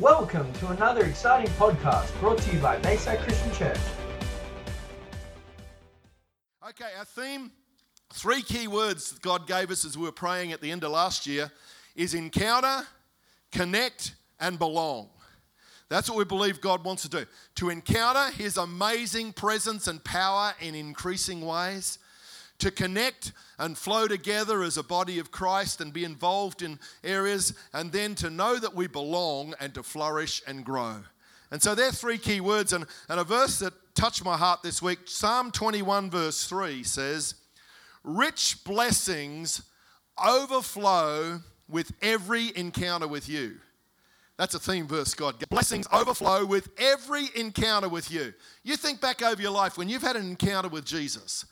Welcome to another exciting podcast brought to you by Bayside Christian Church. Okay, our theme, three key words that God gave us as we were praying at the end of last year, is encounter, connect, and belong. That's what we believe God wants to do. To encounter His amazing presence and power in increasing ways, to connect and flow together as a body of Christ and be involved in areas, and then to know that we belong and to flourish and grow. And so there are three key words, and, and a verse that touched my heart this week Psalm 21, verse 3 says, Rich blessings overflow with every encounter with you. That's a theme verse, God. Blessings overflow with every encounter with you. You think back over your life when you've had an encounter with Jesus.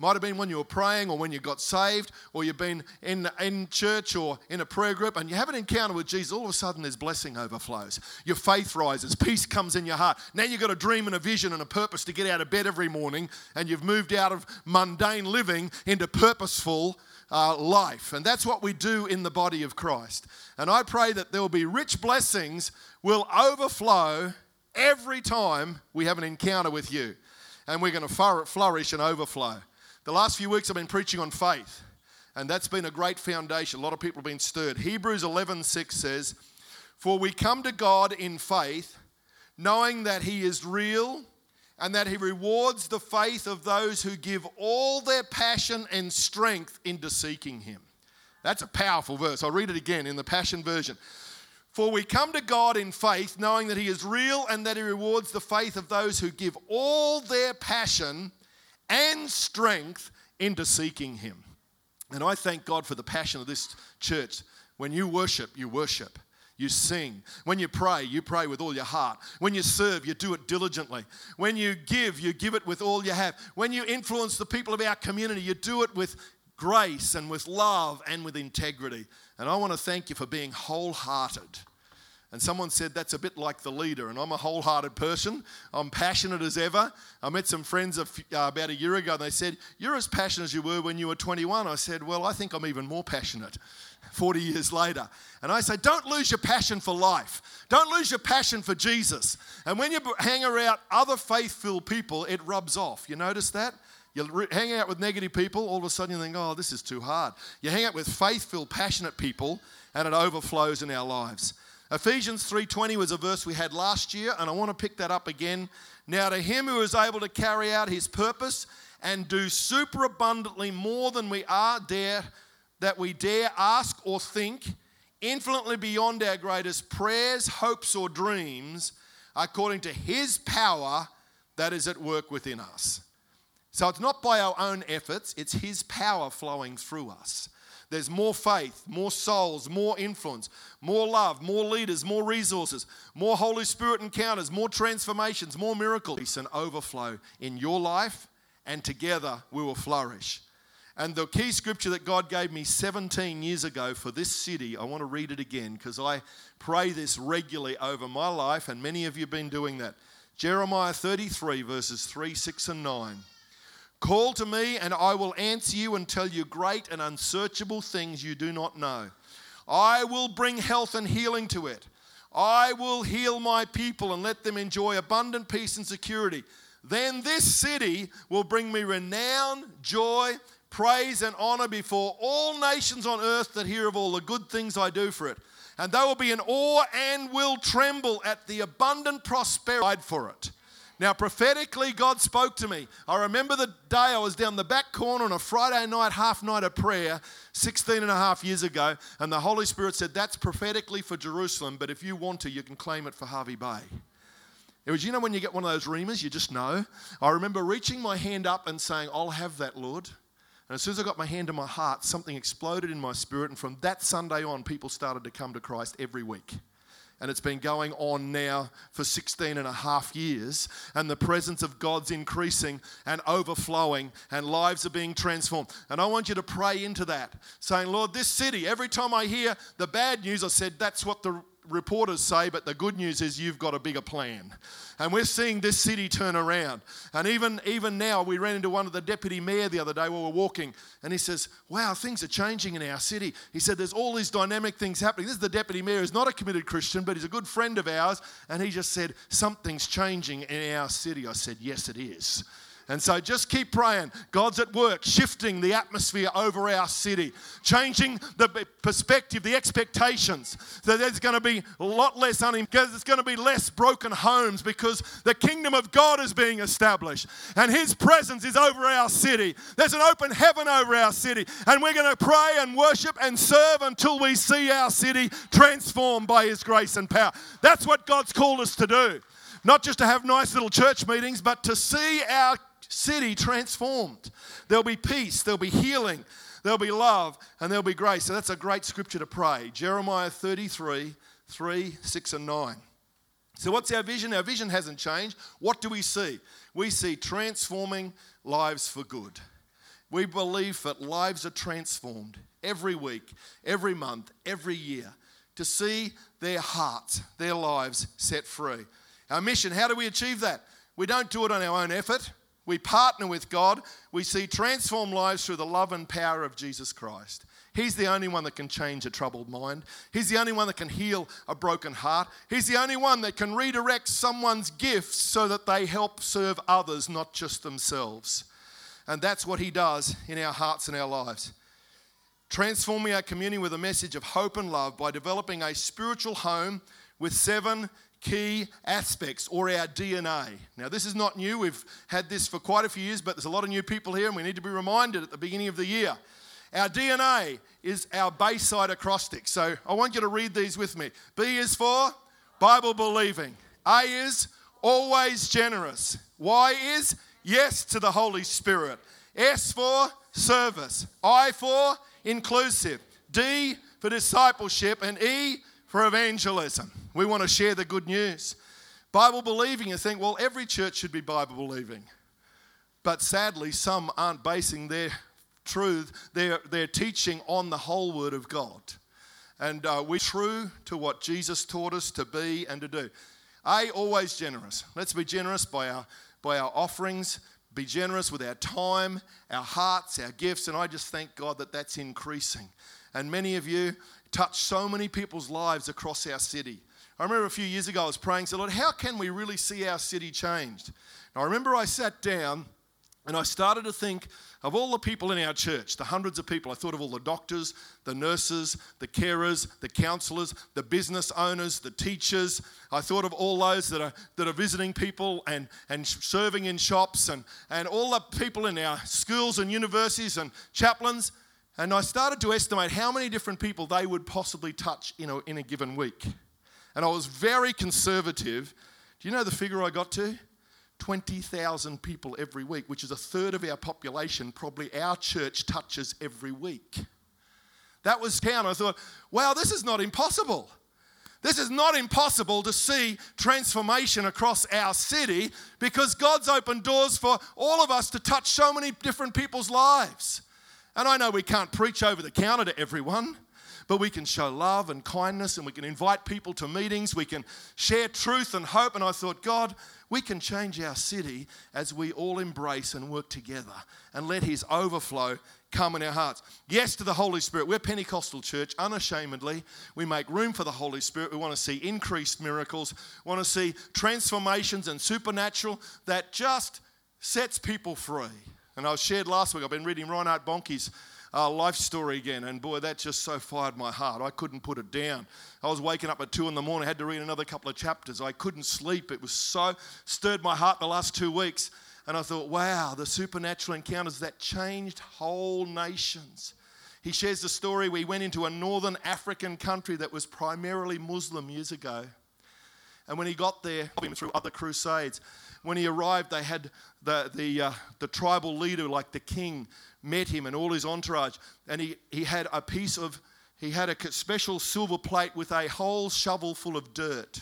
Might have been when you were praying or when you got saved or you've been in, in church or in a prayer group and you have an encounter with Jesus, all of a sudden there's blessing overflows. Your faith rises, peace comes in your heart. Now you've got a dream and a vision and a purpose to get out of bed every morning and you've moved out of mundane living into purposeful uh, life. And that's what we do in the body of Christ. And I pray that there will be rich blessings will overflow every time we have an encounter with you. And we're going to flourish and overflow. The last few weeks I've been preaching on faith, and that's been a great foundation. A lot of people have been stirred. Hebrews 11:6 says, "For we come to God in faith, knowing that he is real and that he rewards the faith of those who give all their passion and strength into seeking him." That's a powerful verse. I'll read it again in the Passion version. For we come to God in faith, knowing that He is real and that He rewards the faith of those who give all their passion and strength into seeking Him. And I thank God for the passion of this church. When you worship, you worship. You sing. When you pray, you pray with all your heart. When you serve, you do it diligently. When you give, you give it with all you have. When you influence the people of our community, you do it with grace and with love and with integrity. And I want to thank you for being wholehearted and someone said that's a bit like the leader. And I'm a wholehearted person. I'm passionate as ever. I met some friends uh, about a year ago and they said, You're as passionate as you were when you were 21. I said, Well, I think I'm even more passionate 40 years later. And I say, Don't lose your passion for life. Don't lose your passion for Jesus. And when you hang around other faith filled people, it rubs off. You notice that? You hang out with negative people, all of a sudden you think, oh, this is too hard. You hang out with faith filled, passionate people, and it overflows in our lives. Ephesians 3:20 was a verse we had last year and I want to pick that up again. Now to him who is able to carry out his purpose and do super abundantly more than we are dare that we dare ask or think, infinitely beyond our greatest prayers, hopes or dreams, according to his power that is at work within us. So it's not by our own efforts, it's his power flowing through us. There's more faith, more souls, more influence, more love, more leaders, more resources, more Holy Spirit encounters, more transformations, more miracles, peace and overflow in your life, and together we will flourish. And the key scripture that God gave me 17 years ago for this city, I want to read it again because I pray this regularly over my life, and many of you have been doing that. Jeremiah 33, verses 3, 6, and 9. Call to me, and I will answer you and tell you great and unsearchable things you do not know. I will bring health and healing to it. I will heal my people and let them enjoy abundant peace and security. Then this city will bring me renown, joy, praise, and honor before all nations on earth that hear of all the good things I do for it. And they will be in awe and will tremble at the abundant prosperity for it. Now, prophetically, God spoke to me. I remember the day I was down the back corner on a Friday night, half night of prayer, 16 and a half years ago, and the Holy Spirit said, That's prophetically for Jerusalem, but if you want to, you can claim it for Hervey Bay. It was, you know, when you get one of those rhemas, you just know. I remember reaching my hand up and saying, I'll have that, Lord. And as soon as I got my hand to my heart, something exploded in my spirit, and from that Sunday on, people started to come to Christ every week and it's been going on now for 16 and a half years. And the presence of God's increasing and overflowing, and lives are being transformed. And I want you to pray into that, saying, Lord, this city, every time I hear the bad news, I said, that's what the reporters say, but the good news is you've got a bigger plan. And we're seeing this city turn around. And even, even now, we ran into one of the deputy mayor the other day while we were walking, and he says, Wow, things are changing in our city. He said, There's all these dynamic things happening. This is the deputy mayor who's not a committed Christian, but he's a good friend of ours. And he just said, Something's changing in our city. I said, Yes, it is. And so just keep praying. God's at work, shifting the atmosphere over our city, changing the perspective, the expectations. So there's going to be a lot less unemployment, there's going to be less broken homes because the kingdom of God is being established and His presence is over our city. There's an open heaven over our city, and we're going to pray and worship and serve until we see our city transformed by His grace and power. That's what God's called us to do. Not just to have nice little church meetings, but to see our city transformed. There'll be peace, there'll be healing, there'll be love, and there'll be grace. So that's a great scripture to pray. Jeremiah 33 3, 6, and 9. So, what's our vision? Our vision hasn't changed. What do we see? We see transforming lives for good. We believe that lives are transformed every week, every month, every year to see their hearts, their lives set free. Our mission, how do we achieve that? We don't do it on our own effort. We partner with God. We see transformed lives through the love and power of Jesus Christ. He's the only one that can change a troubled mind. He's the only one that can heal a broken heart. He's the only one that can redirect someone's gifts so that they help serve others, not just themselves. And that's what He does in our hearts and our lives. Transforming our community with a message of hope and love by developing a spiritual home with seven key aspects or our DNA. Now, this is not new. We've had this for quite a few years, but there's a lot of new people here, and we need to be reminded at the beginning of the year. Our DNA is our Bayside acrostic. So I want you to read these with me. B is for Bible believing, A is always generous, Y is yes to the Holy Spirit, S for service, I for inclusive, D for discipleship, and E for evangelism. We want to share the good news. Bible believing, you think, well, every church should be Bible believing. But sadly, some aren't basing their truth, their, their teaching on the whole Word of God. And uh, we're true to what Jesus taught us to be and to do. A, always generous. Let's be generous by our, by our offerings, be generous with our time, our hearts, our gifts. And I just thank God that that's increasing. And many of you touch so many people's lives across our city. I remember a few years ago I was praying, said, Lord, how can we really see our city changed? Now, I remember I sat down and I started to think of all the people in our church, the hundreds of people. I thought of all the doctors, the nurses, the carers, the counselors, the business owners, the teachers. I thought of all those that are, that are visiting people and, and serving in shops and, and all the people in our schools and universities and chaplains. And I started to estimate how many different people they would possibly touch in a, in a given week and I was very conservative. Do you know the figure I got to? 20,000 people every week, which is a third of our population, probably our church touches every week. That was town. I thought, wow, this is not impossible. This is not impossible to see transformation across our city because God's opened doors for all of us to touch so many different people's lives. And I know we can't preach over the counter to everyone but we can show love and kindness and we can invite people to meetings. We can share truth and hope. And I thought, God, we can change our city as we all embrace and work together and let His overflow come in our hearts. Yes to the Holy Spirit. We're Pentecostal church, unashamedly. We make room for the Holy Spirit. We want to see increased miracles, we want to see transformations and supernatural that just sets people free. And I shared last week, I've been reading Reinhard Bonnke's uh, life story again. And boy, that just so fired my heart. I couldn't put it down. I was waking up at two in the morning, had to read another couple of chapters. I couldn't sleep. It was so stirred my heart the last two weeks. And I thought, wow, the supernatural encounters that changed whole nations. He shares the story. We went into a northern African country that was primarily Muslim years ago. And when he got there, through other crusades, when he arrived, they had the, the, uh, the tribal leader, like the king, met him and all his entourage. And he, he had a piece of, he had a special silver plate with a whole shovel full of dirt.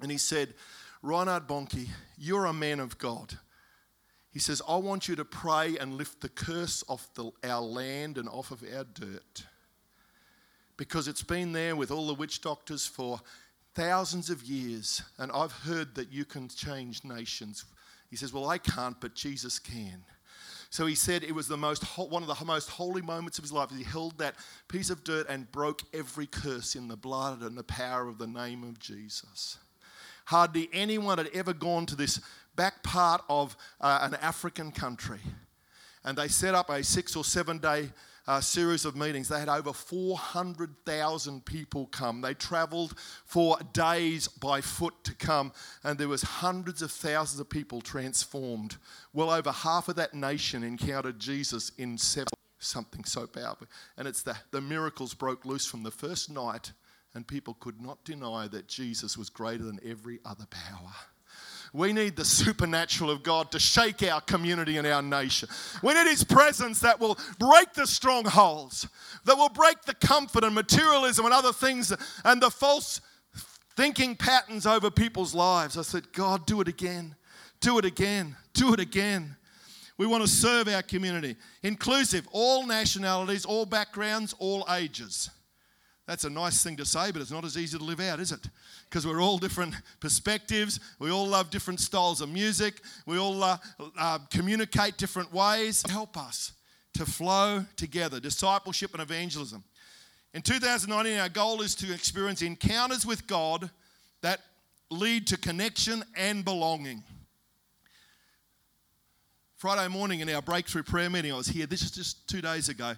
And he said, Reinhard Bonnke, you're a man of God. He says, I want you to pray and lift the curse off the, our land and off of our dirt. because it's been there with all the witch doctors for thousands of years, and I've heard that you can change nations. He says, Well, I can't, but Jesus can. So he said it was the most one of the most holy moments of his life. He held that piece of dirt and broke every curse in the blood and the power of the name of Jesus. Hardly anyone had ever gone to this back part of uh, an African country, and they set up a six or seven day uh, series of meetings. They had over 400,000 people come. They traveled for days by foot to come, and there was hundreds of thousands of people transformed. Well over half of that nation encountered Jesus in seven, something so powerful. And it's the, the miracles broke loose from the first night, and people could not deny that Jesus was greater than every other power. We need the supernatural of God to shake our community and our nation. We need His presence that will break the strongholds, that will break the comfort and materialism and other things and the false thinking patterns over people's lives. I said, God, do it again. Do it again. Do it again. We want to serve our community, inclusive, all nationalities, all backgrounds, all ages. That's a nice thing to say, but it's not as easy to live out, is it? Because we're all different perspectives. We all love different styles of music. We all uh, uh, communicate different ways. Help us to flow together, discipleship and evangelism. In 2019, our goal is to experience encounters with God that lead to connection and belonging. Friday morning in our breakthrough prayer meeting, I was here. This is just two days ago.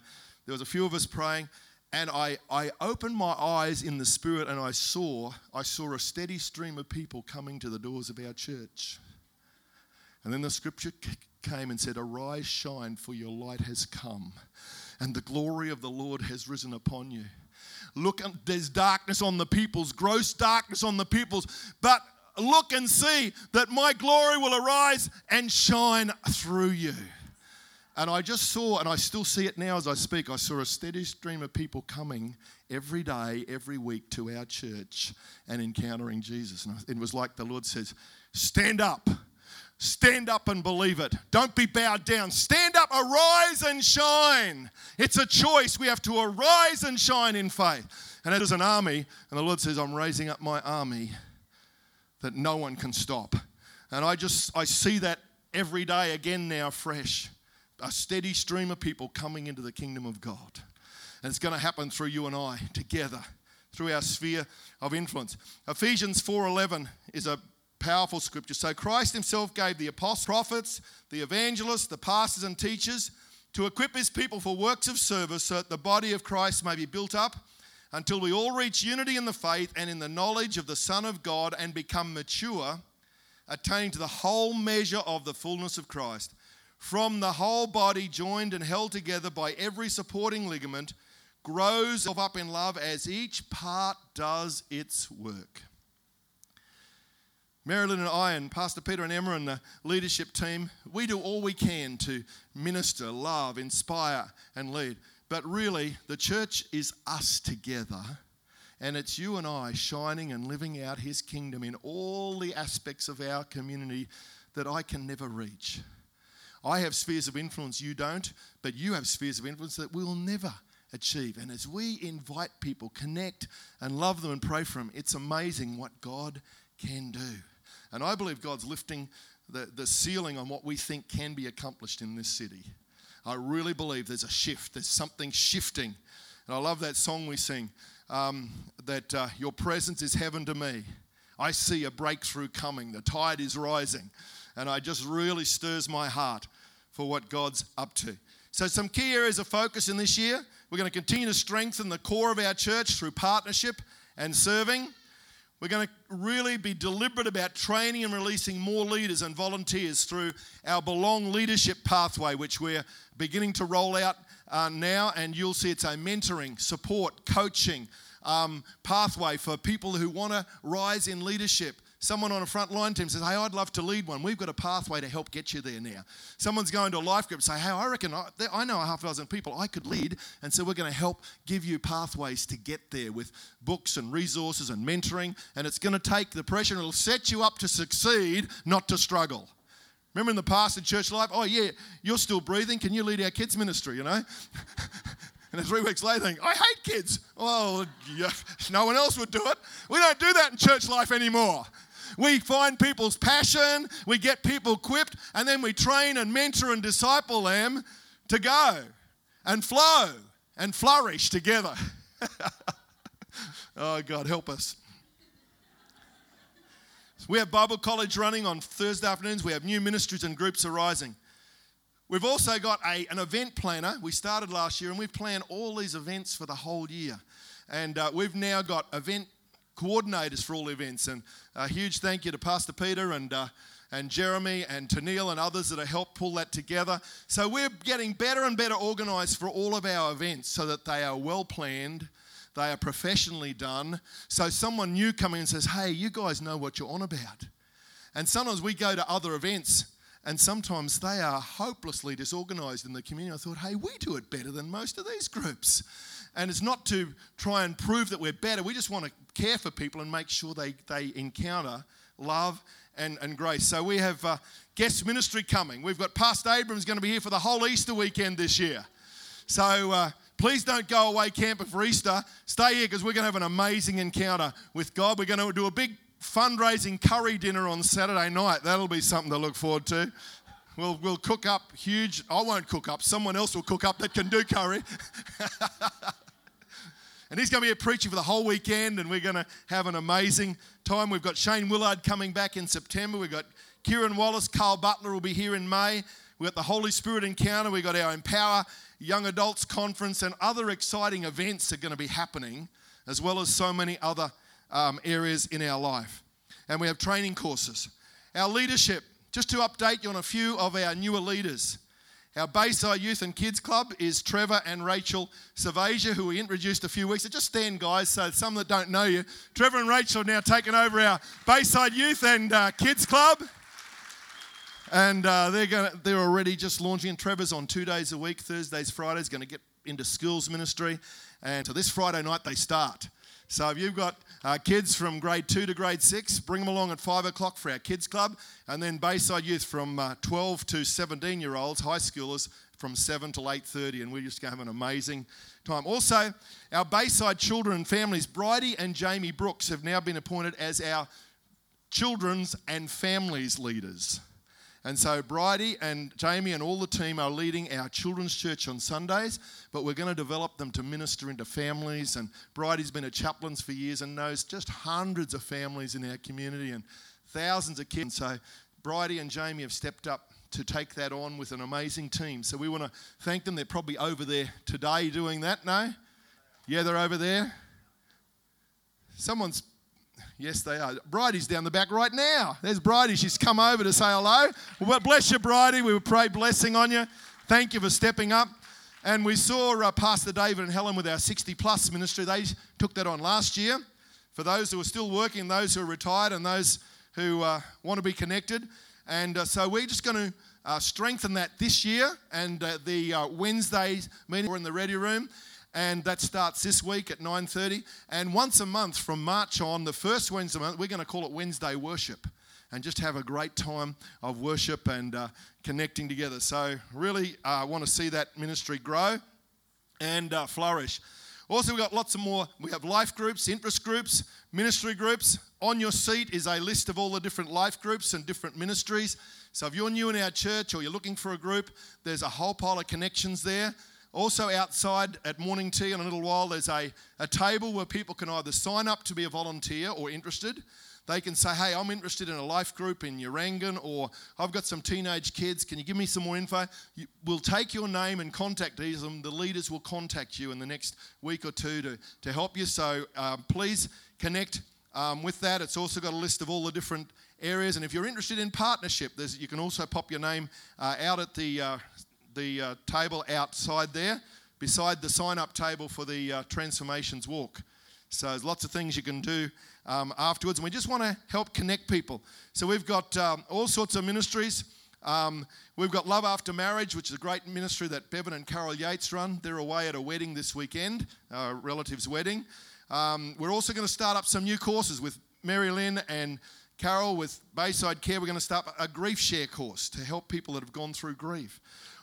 There was a few of us praying, and I, I opened my eyes in the spirit and I saw I saw a steady stream of people coming to the doors of our church. And then the scripture came and said, Arise, shine, for your light has come, and the glory of the Lord has risen upon you. Look, um, there's darkness on the peoples, gross darkness on the peoples, but look and see that my glory will arise and shine through you. And I just saw, and I still see it now as I speak, I saw a steady stream of people coming every day, every week to our church and encountering Jesus. And it was like the Lord says, Stand up. Stand up and believe it. Don't be bowed down. Stand up, arise and shine. It's a choice. We have to arise and shine in faith. And is an army, and the Lord says, I'm raising up my army that no one can stop. And I just I see that every day again now fresh a steady stream of people coming into the kingdom of God. And it's going to happen through you and I together, through our sphere of influence. Ephesians 4:11 is a powerful scripture. So Christ himself gave the apostles, prophets, the evangelists, the pastors and teachers to equip his people for works of service so that the body of Christ may be built up until we all reach unity in the faith and in the knowledge of the Son of God and become mature, attaining to the whole measure of the fullness of Christ from the whole body, joined and held together by every supporting ligament, grows up in love as each part does its work. Marilyn and I, and Pastor Peter and Emma, and the leadership team, we do all we can to minister, love, inspire, and lead. But really, the church is us together, and it's you and I shining and living out His kingdom in all the aspects of our community that I can never reach. I have spheres of influence you don't, but you have spheres of influence that we will never achieve. And as we invite people, connect and love them and pray for them, it's amazing what God can do. And I believe God's lifting the, the ceiling on what we think can be accomplished in this city. I really believe there's a shift, there's something shifting. And I love that song we sing um, that uh, your presence is heaven to me. I see a breakthrough coming, the tide is rising and it just really stirs my heart for what God's up to. So, some key areas of focus in this year we're going to continue to strengthen the core of our church through partnership and serving. We're going to really be deliberate about training and releasing more leaders and volunteers through our Belong Leadership Pathway, which we're beginning to roll out uh, now. And you'll see it's a mentoring, support, coaching um, pathway for people who want to rise in leadership Someone on a front line team says, Hey, I'd love to lead one. We've got a pathway to help get you there now. Someone's going to a life group and say, Hey, I reckon I, I know a half dozen people I could lead. And so we're going to help give you pathways to get there with books and resources and mentoring. And it's going to take the pressure and it'll set you up to succeed, not to struggle. Remember in the past in church life, oh, yeah, you're still breathing. Can you lead our kids' ministry, you know? And then three weeks later, think, I hate kids. Oh, yeah, no one else would do it. We don't do that in church life anymore. We find people's passion, we get people equipped, and then we train and mentor and disciple them to go and flow and flourish together. oh, God, help us. We have Bible college running on Thursday afternoons. We have new ministries and groups arising. We've also got a, an event planner. We started last year and we've planned all these events for the whole year. And uh, we've now got event coordinators for all events. And a huge thank you to Pastor Peter and, uh, and Jeremy and to Neil and others that have helped pull that together. So we're getting better and better organized for all of our events so that they are well planned they are professionally done. So someone new coming and says, Hey, you guys know what you're on about. And sometimes we go to other events and sometimes they are hopelessly disorganized in the community. I thought, hey, we do it better than most of these groups. And it's not to try and prove that we're better. We just want to care for people and make sure they, they encounter love and, and grace. So we have uh, guest ministry coming. We've got Pastor Abrams going to be here for the whole Easter weekend this year. So uh, Please don't go away camping for Easter. Stay here because we're going to have an amazing encounter with God. We're going to do a big fundraising curry dinner on Saturday night. That'll be something to look forward to. We'll, we'll cook up huge, I won't cook up, someone else will cook up that can do curry. and he's going to be preaching for the whole weekend, and we're going to have an amazing time. We've got Shane Willard coming back in September. We've got Kieran Wallace, Carl Butler will be here in May. We've got the Holy Spirit encounter. We've got our Empower Young Adults Conference, and other exciting events are going to be happening, as well as so many other um, areas in our life. And we have training courses. Our leadership, just to update you on a few of our newer leaders. Our Bayside Youth and Kids Club is Trevor and Rachel Savasia, who we introduced a few weeks ago. Just stand, guys, so some that don't know you. Trevor and Rachel now taken over our Bayside Youth and uh, Kids Club. And uh, they're, gonna, they're already just launching. And Trevor's on two days a week, Thursdays, Fridays, going to get into schools ministry. And so this Friday night they start. So if you've got uh, kids from grade two to grade six, bring them along at five o'clock for our kids club, and then Bayside Youth from uh, 12 to 17 year olds, high schoolers, from 7 till 8.30 and we're just going to have an amazing time. Also our bayside children and families bridie and jamie brooks have now been appointed as our children's and families leaders and so Bridie and Jamie and all the team are leading our children's church on Sundays, but we're going to develop them to minister into families. And Bridie's been a chaplain for years and knows just hundreds of families in our community and thousands of kids. And So Bridie and Jamie have stepped up to take that on with an amazing team. So we want to thank them. They're probably over there today doing that, no? Yeah, they're over there. Someone's Yes, they are. Bridie's down the back right now. There's Bridie. She's come over to say hello. Well, bless you, Bridie. We pray blessing on you. Thank you for stepping up. And we saw uh, Pastor David and Helen with our 60 plus ministry. They took that on last year. For those who are still working, those who are retired, and those who uh, want to be connected. And uh, so we're just going to uh, strengthen that this year. And uh, the uh, Wednesday meeting, we're in the ready room and that starts this week at 9.30 and once a month from march on the first wednesday month we're going to call it wednesday worship and just have a great time of worship and uh, connecting together. So really uh, want to see that ministry grow and uh, flourish. Also we've got lots of more we have life groups interest groups ministry groups. On your seat is a list of all the different life groups and different ministries. So if you're new in our church or you're looking for a group there's a whole pile of connections there also, outside at morning tea in a little while, there's a, a table where people can either sign up to be a volunteer or interested. They can say, Hey, I'm interested in a life group in Urangan, or I've got some teenage kids. Can you give me some more info? We'll take your name and contact and the leaders will contact you in the next week or two to, to help you. So um, please connect um, with that. It's also got a list of all the different areas. And if you're interested in partnership, you can also pop your name uh, out at the uh, the uh, table outside there, beside the sign up table for the uh, Transformations Walk. So there's lots of things you can do um, afterwards, and we just want to help connect people. So we've got um, all sorts of ministries. Um, we've got Love After Marriage, which is a great ministry that Bevan and Carol Yates run. They're away at a wedding this weekend, a relative's wedding. Um, we're also going to start up some new courses with Marilyn and Carol with Bayside Care. We're going to start a grief share course to help people that have gone through grief.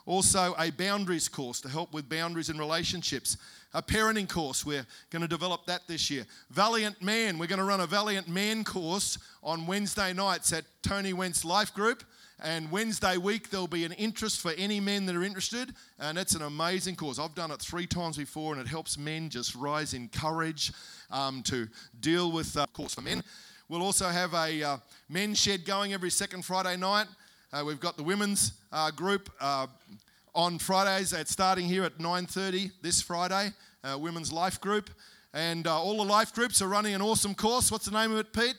Also, a boundaries course to help with boundaries in relationships. A parenting course, we're going to develop that this year. Valiant Man, we're going to run a Valiant Man course on Wednesday nights at Tony Wentz Life Group. And Wednesday week, there'll be an interest for any men that are interested. And it's an amazing course. I've done it three times before, and it helps men just rise in courage um, to deal with uh, course for men. We'll also have a uh, men's shed going every second Friday night. Uh, we've got the women's uh, group uh, on Fridays at starting here at 9:30 this Friday, uh, women's life group, and all the life groups are running an awesome course. What's the name of it, Pete?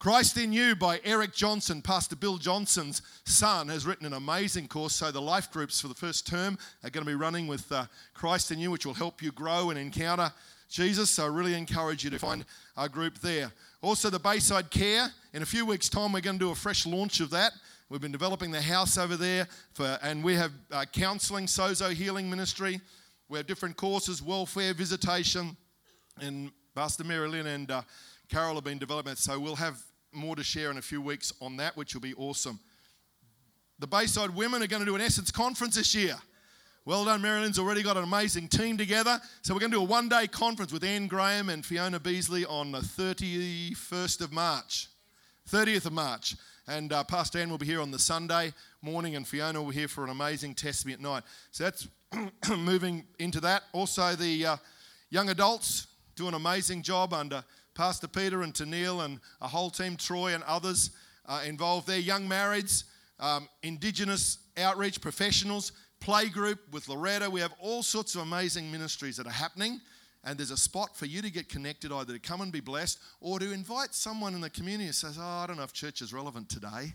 Christ in You by Eric Johnson, Pastor Bill Johnson's son, has written an amazing course. So, the life groups for the first term are going to be running with uh, Christ in You, which will help you grow and encounter Jesus. So, I really encourage you to find a group there. Also, the Bayside Care. In a few weeks' time, we're going to do a fresh launch of that. We've been developing the house over there, for, and we have uh, counseling, sozo healing ministry. We have different courses, welfare, visitation, and Pastor Marilyn and uh, Carol have been developing it. So, we'll have more to share in a few weeks on that, which will be awesome. The Bayside women are going to do an Essence conference this year. Well done, Marilyn's already got an amazing team together. So we're going to do a one day conference with Anne Graham and Fiona Beasley on the 31st of March. 30th of March. And uh, Pastor Anne will be here on the Sunday morning, and Fiona will be here for an amazing testimony at night. So that's moving into that. Also, the uh, young adults do an amazing job under Pastor Peter and Tennille and a whole team, Troy and others uh, involved there. Young marrieds, um, Indigenous outreach professionals, playgroup with Loretta. We have all sorts of amazing ministries that are happening. And there's a spot for you to get connected, either to come and be blessed or to invite someone in the community who says, Oh, I don't know if church is relevant today.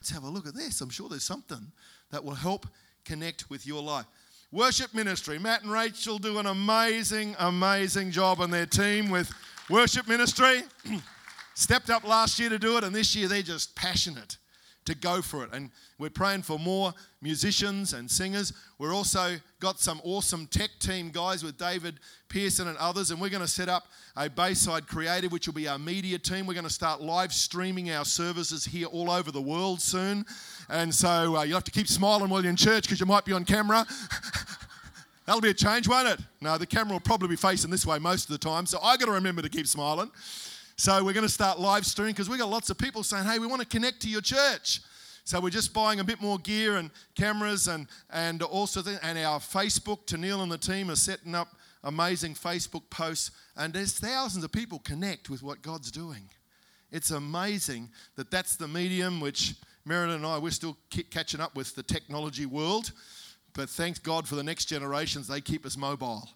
Let's have a look at this. I'm sure there's something that will help connect with your life. Worship ministry. Matt and Rachel do an amazing, amazing job on their team with worship ministry. Stepped up last year to do it, and this year they're just passionate to go for it. And we're praying for more musicians and singers. We're also got some awesome tech team guys with David Pearson and others, and we're going to set up a Bayside Creative, which will be our media team. We're going to start live streaming our services here all over the world soon. And so uh, you'll have to keep smiling while you're in church because you might be on camera. That'll be a change, won't it? No, the camera will probably be facing this way most of the time, so I got to remember to keep smiling. So we're going to start live streaming because we've got lots of people saying, "Hey, we want to connect to your church." So we're just buying a bit more gear and cameras and and also th- and our Facebook. Tennille and the team are setting up amazing Facebook posts, and there's thousands of people connect with what God's doing. It's amazing that that's the medium which Marilyn and I we're still catching up with the technology world. But thank God for the next generations, they keep us mobile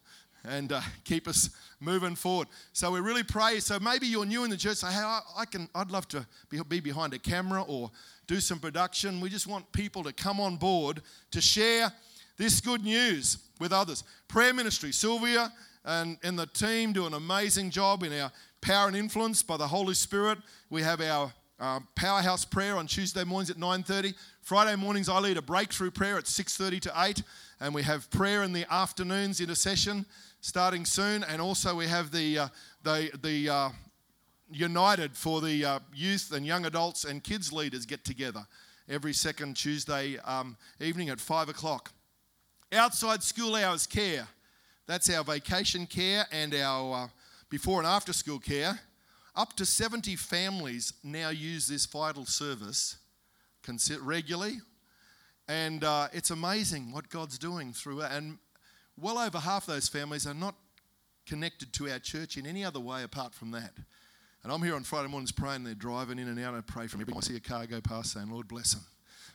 and uh, keep us moving forward. So we really pray. So maybe you're new in the church. Say, hey, I, I can. I'd love to be, be behind a camera or do some production. We just want people to come on board to share this good news with others. Prayer ministry, Sylvia and, and the team do an amazing job in our power and influence by the Holy Spirit. We have our um, powerhouse prayer on Tuesday mornings at 9:30. Friday mornings I lead a breakthrough prayer at 6:30 to 8, and we have prayer in the afternoons intercession starting soon, and also we have the uh, the the uh, United for the uh, youth and young adults and kids leaders get together every second Tuesday um, evening at five o'clock. Outside school hours care, that's our vacation care and our uh, before and after school care. Up to 70 families now use this vital service regularly. And uh, it's amazing what God's doing through it. And well over half those families are not connected to our church in any other way apart from that. And I'm here on Friday mornings praying, they're driving in and out. I pray for them. I see a car go past saying, Lord, bless them.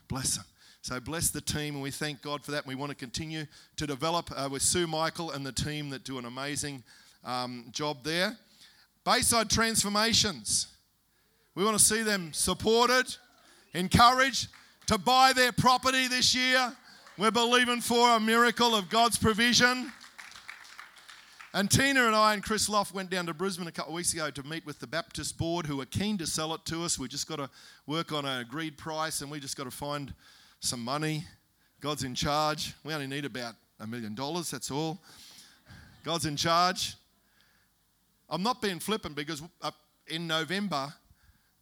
Bless them. So bless the team, and we thank God for that. And we want to continue to develop uh, with Sue Michael and the team that do an amazing um, job there. Bayside Transformations. We want to see them supported, encouraged to buy their property this year. We're believing for a miracle of God's provision. And Tina and I and Chris Loft went down to Brisbane a couple of weeks ago to meet with the Baptist board who are keen to sell it to us. We just got to work on an agreed price and we just got to find some money. God's in charge. We only need about a million dollars, that's all. God's in charge. I'm not being flippant because uh, in November,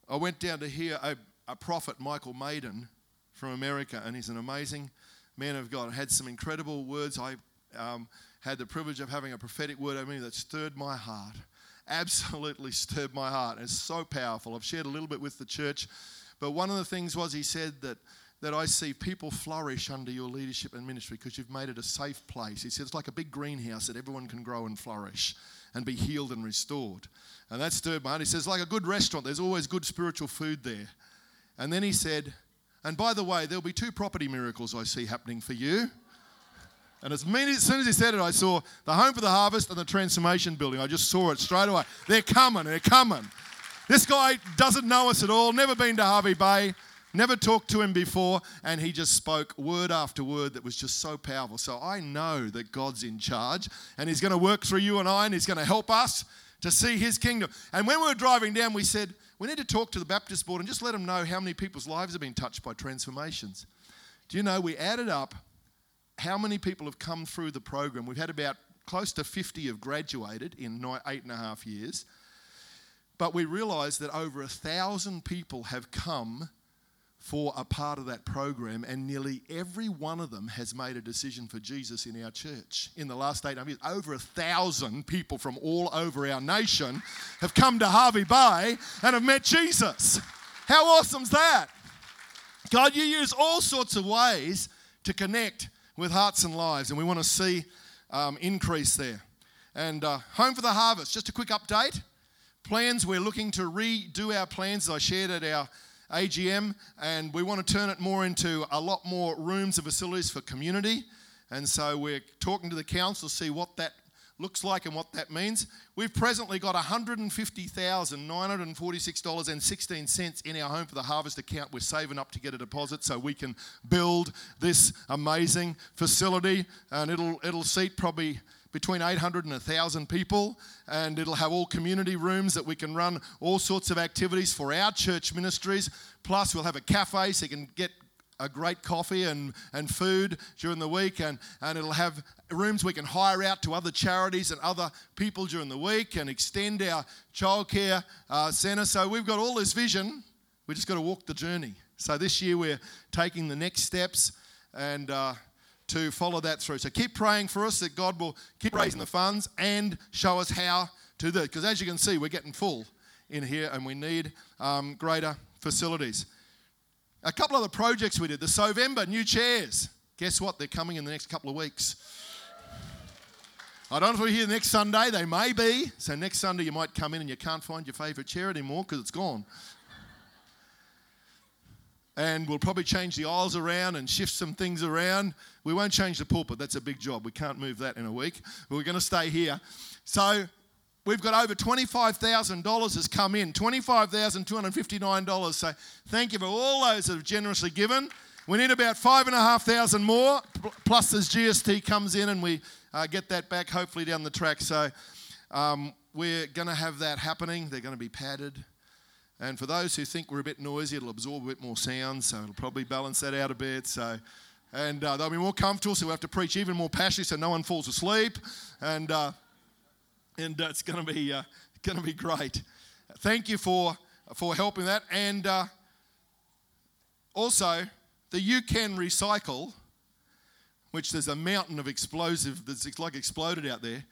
I went down to hear a, a prophet, Michael Maiden, from America, and he's an amazing men of God. Had some incredible words. I um, had the privilege of having a prophetic word over me that stirred my heart. Absolutely stirred my heart. It's so powerful. I've shared a little bit with the church, but one of the things was he said that that I see people flourish under your leadership and ministry because you've made it a safe place. He said it's like a big greenhouse that everyone can grow and flourish and be healed and restored. And that stirred my heart. He says, like a good restaurant, there's always good spiritual food there. And then he said, and by the way, there'll be two property miracles I see happening for you. And as, soon as he said it, I saw the Home for the Harvest and the Transformation Building. I just saw it straight away. They're coming, they're coming. This guy doesn't know us at all, never been to Hervey Bay, never talked to him before, and he just spoke word after word that was just so powerful. So I know that God's in charge, and he's going to work through you and I, and he's going to help us to see his kingdom. And when we were driving down, we said, we need to talk to the Baptist board and just let them know how many people's lives have been touched by transformations. Do you know, we added up how many people have come through the program. We've had about close to 50 have graduated in eight and a half years. But we realised that over a thousand people have come for a part of that program, and nearly every one of them has made a decision for Jesus in our church. In the last eight years, over a thousand people from all over our nation have come to Hervey Bay and have met Jesus. How awesome's that? God, you use all sorts of ways to connect with hearts and lives, and we want to see um, increase there. And uh, Home for the Harvest, just a quick update. Plans, we're looking to redo our plans as I shared at our AGM, and we want to turn it more into a lot more rooms and facilities for community. And so we're talking to the council to see what that looks like and what that means. We've presently got $150,946.16 in our Home for the Harvest account. We're saving up to get a deposit so we can build this amazing facility, and it'll, it'll seat probably between 800 and 1,000 people, and it'll have all community rooms that we can run all sorts of activities for our church ministries. Plus, we'll have a cafe so you can get a great coffee and, and food during the week, and, and it'll have rooms we can hire out to other charities and other people during the week and extend our childcare uh, centre. So we've got all this vision, we just got to walk the journey. So this year we're taking the next steps, and uh, to follow that through. So keep praying for us that God will keep raising the funds and show us how to do it. Because as you can see, we're getting full in here and we need um, greater facilities. A couple of the projects we did the Sovember new chairs. Guess what? They're coming in the next couple of weeks. I don't know if we're here next Sunday. They may be. So next Sunday you might come in and you can't find your favourite chair anymore because it's gone and we'll probably change the aisles around and shift some things around. We won't change the pulpit, that's a big job. We can't move that in a week. But we're going to stay here. So we've got over $25,000 has come in, $25,259. So thank you for all those that have generously given. We need about five and a half thousand more, plus as GST comes in and we uh, get that back hopefully down the track. So um, we're going to have that happening. They're going to be padded. And for those who think we're a bit noisy, it'll absorb a bit more sound, so it'll probably balance that out a bit. So, and uh, they'll be more comfortable, so we will have to preach even more passionately, so no one falls asleep. And uh, and uh, it's going to be uh, going to be great. Thank you for for helping that, and uh, also the you can recycle, which there's a mountain of explosive that's like exploded out there.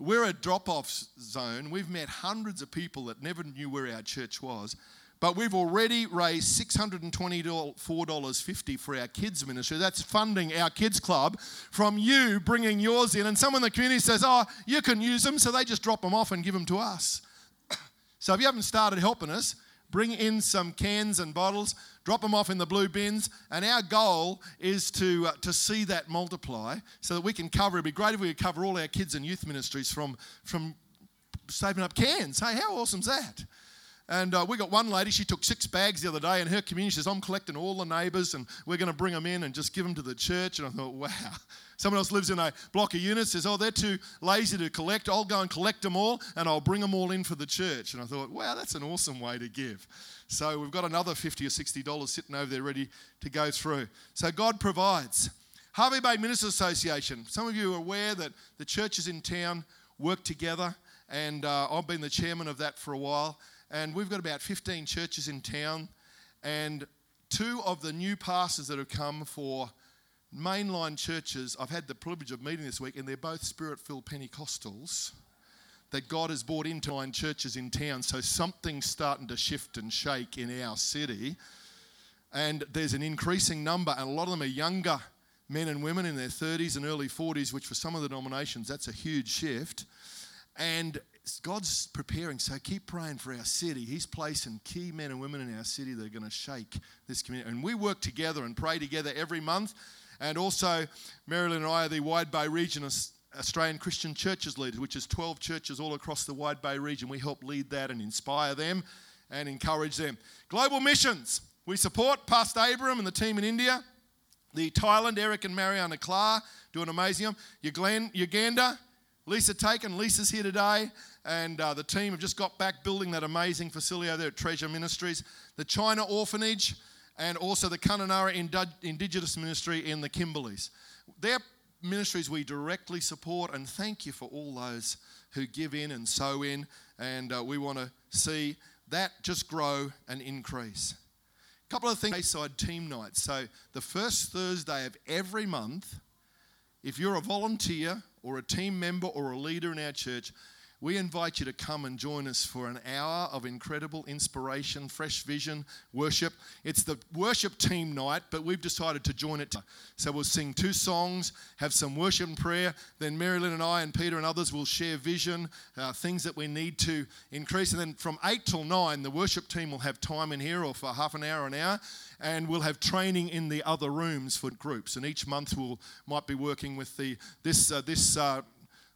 We're a drop off zone. We've met hundreds of people that never knew where our church was. But we've already raised $624.50 for our kids' ministry. That's funding our kids' club from you bringing yours in. And someone in the community says, Oh, you can use them. So they just drop them off and give them to us. so if you haven't started helping us, bring in some cans and bottles, drop them off in the blue bins, and our goal is to, uh, to see that multiply so that we can cover. It'd be great if we could cover all our kids and youth ministries from, from saving up cans. Hey, how awesome's that? And uh, we got one lady, she took six bags the other day, and her community says, I'm collecting all the neighbours and we're going to bring them in and just give them to the church. And I thought, wow. Someone else lives in a block of units, says, Oh, they're too lazy to collect. I'll go and collect them all and I'll bring them all in for the church. And I thought, wow, that's an awesome way to give. So we've got another 50 or $60 sitting over there ready to go through. So God provides. Hervey Bay Ministers Association. Some of you are aware that the churches in town work together, and uh, I've been the chairman of that for a while. And we've got about 15 churches in town, and two of the new pastors that have come for mainline churches, I've had the privilege of meeting this week, and they're both spirit filled Pentecostals that God has brought into nine churches in town. So something's starting to shift and shake in our city. And there's an increasing number, and a lot of them are younger men and women in their 30s and early 40s, which for some of the denominations, that's a huge shift. And God's preparing, so keep praying for our city. He's placing key men and women in our city that are going to shake this community. And we work together and pray together every month. And also, Marilyn and I are the Wide Bay Region Australian Christian Churches leaders, which is 12 churches all across the Wide Bay region. We help lead that and inspire them and encourage them. Global missions. We support Pastor Abram and the team in India. The Thailand, Eric and Mariana Clark doing amazing. Uganda, Lisa Taken. Lisa's here today, and uh, the team have just got back building that amazing facility over there at Treasure Ministries. The China Orphanage, and also the Kununurra Indigenous Ministry in the Kimberleys. They're ministries we directly support, and thank you for all those who give in and sow in, and uh, we want to see that just grow and increase. A couple of things, Bayside team nights. So, the first Thursday of every month, if you're a volunteer or a team member or a leader in our church, we invite you to come and join us for an hour of incredible inspiration, fresh vision, worship. It's the worship team night, but we've decided to join it. So we'll sing two songs, have some worship and prayer. Then Marilyn and I and Peter and others will share vision, uh, things that we need to increase. And then from 8 till 9, the worship team will have time in here or for half an hour, an hour and we'll have training in the other rooms for groups. And each month we'll might be working with the this uh, this uh,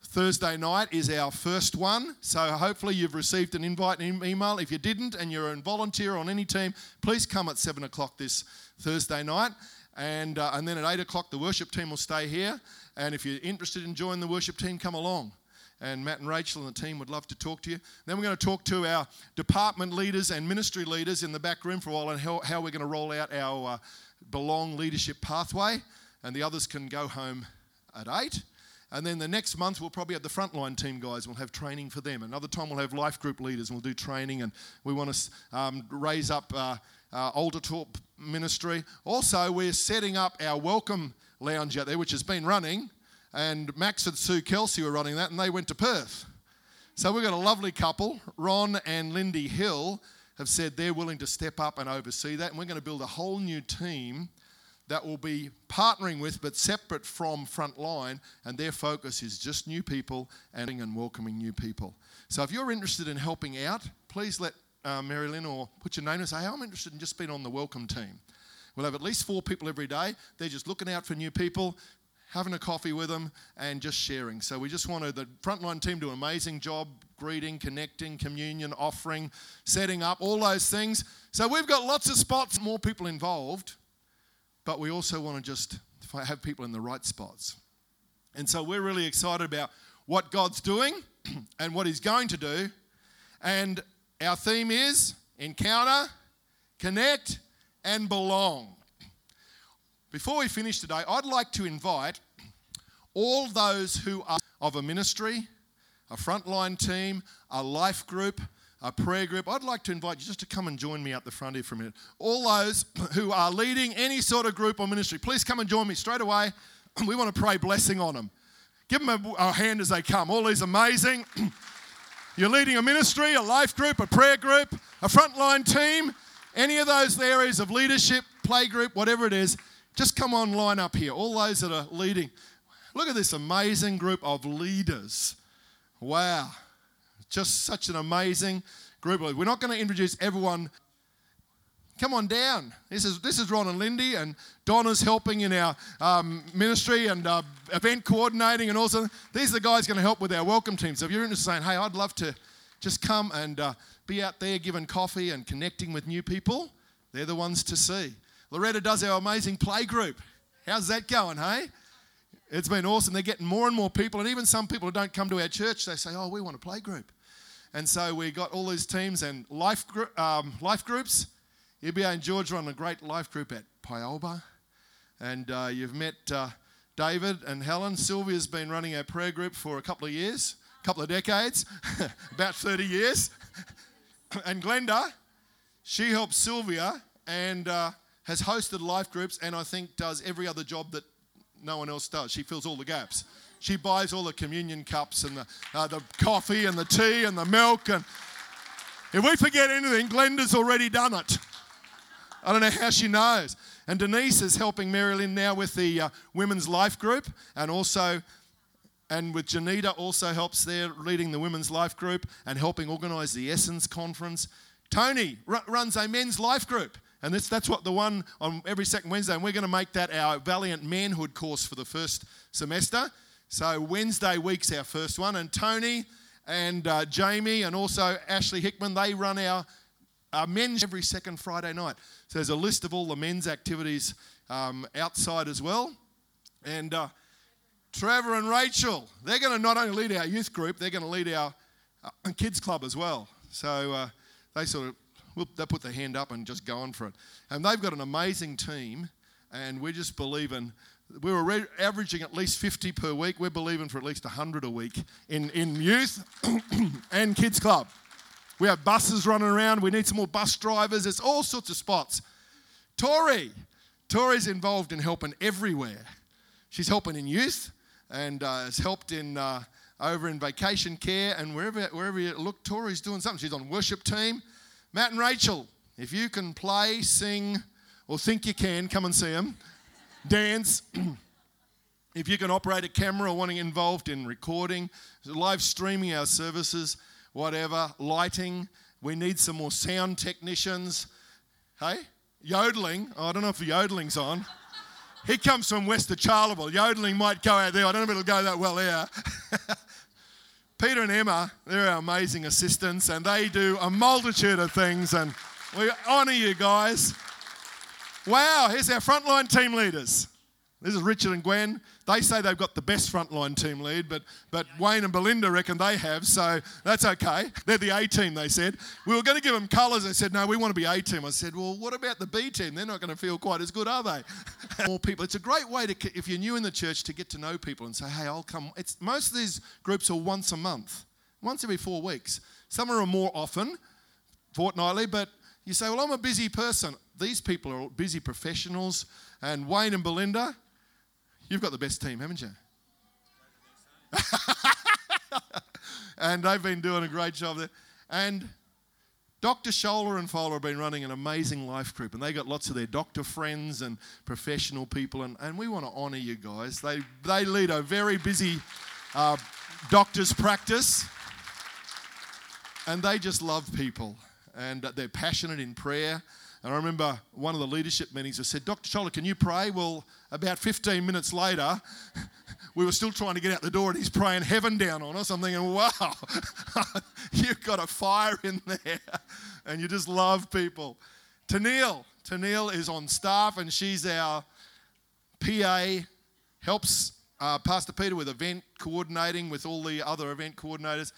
Thursday night is our first one. So hopefully you've received an invite and email. If you didn't and you're a volunteer on any team, please come at 7 o'clock this Thursday night. And, uh, and then at 8 o'clock, the worship team will stay here. And if you're interested in joining the worship team, come along. And Matt and Rachel and the team would love to talk to you. Then we're going to talk to our department leaders and ministry leaders in the back room for a while and how, how we're going to roll out our uh, Belong leadership pathway. And the others can go home at 8. And then the next month, we'll probably have the frontline team guys. We'll have training for them. Another time, we'll have life group leaders and we'll do training. And we want to um, raise up uh, uh, altar talk ministry. Also, we're setting up our welcome lounge out there, which has been running. And Max and Sue Kelsey were running that, and they went to Perth. So we've got a lovely couple. Ron and Lindy Hill have said they're willing to step up and oversee that. And we're going to build a whole new team that will be partnering with but separate from Frontline, and their focus is just new people and welcoming new people. So if you're interested in helping out, please let uh, Marilyn or put your name and say, hey, I'm interested in just being on the welcome team. We'll have at least four people every day. They're just looking out for new people, having a coffee with them, and just sharing. So we just wanted the frontline team to do an amazing job greeting, connecting, communion, offering, setting up, all those things. So we've got lots of spots, more people involved but we also want to just have people in the right spots. And so we're really excited about what God's doing and what He's going to do. And our theme is encounter, connect, and belong. Before we finish today, I'd like to invite all those who are of a ministry, a frontline team, a life group, a prayer group, I'd like to invite you just to come and join me out the front here for a minute. All those who are leading any sort of group or ministry, please come and join me straight away. We want to pray blessing on them. Give them a, a hand as they come. All these amazing. You're leading a ministry, a life group, a prayer group, a frontline team, any of those areas of leadership, play group, whatever it is, just come on, line up here. All those that are leading. Look at this amazing group of leaders. Wow. Just such an amazing group. We're not going to introduce everyone. Come on down. This is this is Ron and Lindy, and Donna's helping in our um, ministry and uh, event coordinating, and also these are the guys going to help with our welcome team. So if you're interested, in saying, "Hey, I'd love to just come and uh, be out there giving coffee and connecting with new people," they're the ones to see. Loretta does our amazing play group. How's that going, hey? It's been awesome. They're getting more and more people, and even some people who don't come to our church, they say, "Oh, we want a play group." And so we got all these teams and life, um, life groups. EBA and George run a great life group at Pialba. And uh, you've met uh, David and Helen. Sylvia's been running our prayer group for a couple of years, a couple of decades, about 30 years. and Glenda, she helps Sylvia and uh, has hosted life groups and I think does every other job that no one else does. She fills all the gaps. She buys all the communion cups and the, uh, the coffee and the tea and the milk. And if we forget anything, Glenda's already done it. I don't know how she knows. And Denise is helping Marilyn now with the uh, women's life group and also and with Janita also helps there leading the women's life group and helping organise the Essence conference. Tony r- runs a men's life group. And that's, that's what the one on every second Wednesday. And we're going to make that our Valiant Manhood course for the first semester. So Wednesday week's our first one. And Tony and uh, Jamie and also Ashley Hickman, they run our, our men's every second Friday night. So there's a list of all the men's activities um, outside as well. And uh, Trevor and Rachel, they're going to not only lead our youth group, they're going to lead our uh, kids club as well. So uh, they sort of whoop, they put their hand up and just go on for it. And they've got an amazing team, and we're just believing. We were re- averaging at least 50 per week. We're believing for at least 100 a week in, in youth and kids club. We have buses running around. We need some more bus drivers. There's all sorts of spots. Tori, Tori's involved in helping everywhere. She's helping in youth and uh, has helped in uh, over in vacation care and wherever wherever you look, Tori's doing something. She's on worship team. Matt and Rachel, if you can play, sing, or think you can, come and see them. Dance. if you can operate a camera or wanting involved in recording, live streaming our services, whatever, lighting. We need some more sound technicians. Hey, yodeling. Oh, I don't know if the yodeling's on. He comes from West of Charleville. Yodeling might go out there. I don't know if it'll go that well here. Peter and Emma, they're our amazing assistants, and they do a multitude of things, and we honour you guys. Wow, here's our frontline team leaders. This is Richard and Gwen. They say they've got the best frontline team lead, but, but Wayne and Belinda reckon they have, so that's okay. They're the A team, they said. We were going to give them colours. They said, no, we want to be A team. I said, well, what about the B team? They're not going to feel quite as good, are they? More people. It's a great way to, if you're new in the church, to get to know people and say, hey, I'll come. It's, most of these groups are once a month, once every four weeks. Some are more often, fortnightly, but you say, well, I'm a busy person. These people are busy professionals. And Wayne and Belinda, You've got the best team, haven't you? and they've been doing a great job there. And Dr. Scholler and Fowler have been running an amazing life group, and they got lots of their doctor friends and professional people, and, and we want to honour you guys. They, they lead a very busy uh, doctor's practice, and they just love people, and they're passionate in prayer. And I remember one of the leadership meetings, I said, Dr. Scholler, can you pray? Well, about 15 minutes later, we were still trying to get out the door and he's praying heaven down on us. I'm thinking, wow, you've got a fire in there and you just love people. Tennille, Tennille is on staff and she's our PA, helps uh, Pastor Peter with event coordinating with all the other event coordinators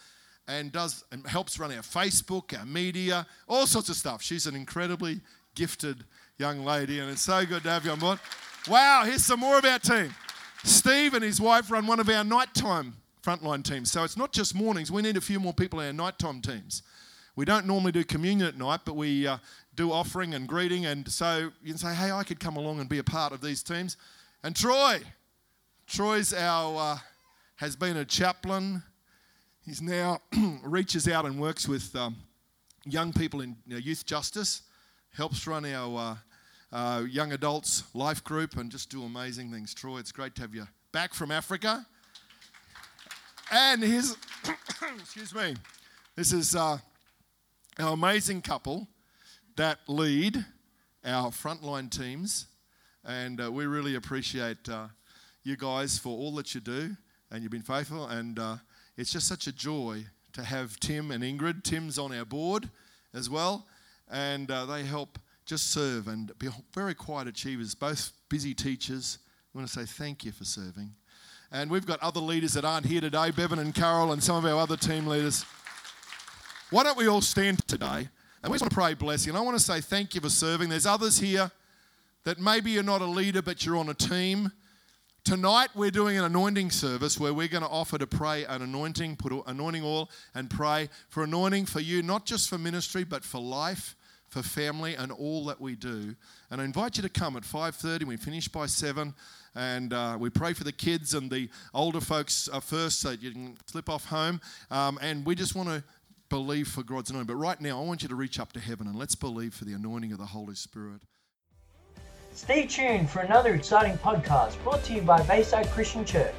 and does and helps run our Facebook, our media, all sorts of stuff. She's an incredibly gifted young lady, and it's so good to have you on board. Wow, here's some more of our team. Steve and his wife run one of our nighttime frontline teams. So it's not just mornings, we need a few more people in our nighttime teams. We don't normally do communion at night, but we uh, do offering and greeting. And so you can say, hey, I could come along and be a part of these teams. And Troy, Troy's our, uh, has been a chaplain. He's now reaches out and works with um, young people in you know, youth justice helps run our uh, uh, young adults life group and just do amazing things. Troy, it's great to have you back from Africa. And here's, excuse me, this is uh, our amazing couple that lead our frontline teams. And uh, we really appreciate uh, you guys for all that you do. And you've been faithful. And uh, it's just such a joy to have Tim and Ingrid. Tim's on our board as well and uh, they help just serve and be very quiet achievers, both busy teachers. I want to say thank you for serving. And we've got other leaders that aren't here today, Bevan and Carol, and some of our other team leaders. Why don't we all stand today? And we just want to pray blessing. And I want to say thank you for serving. There's others here that maybe you're not a leader, but you're on a team. Tonight, we're doing an anointing service where we're going to offer to pray an anointing, put anointing oil and pray for anointing for you, not just for ministry, but for life for family and all that we do. And I invite you to come at 5:30. We finish by seven, and uh, we pray for the kids and the older folks uh, first, so that you can slip off home. Um, and we just want to believe for God's anointing. But right now, I want you to reach up to heaven and let's believe for the anointing of the Holy Spirit. Stay tuned for another exciting podcast brought to you by Bayside Christian Church.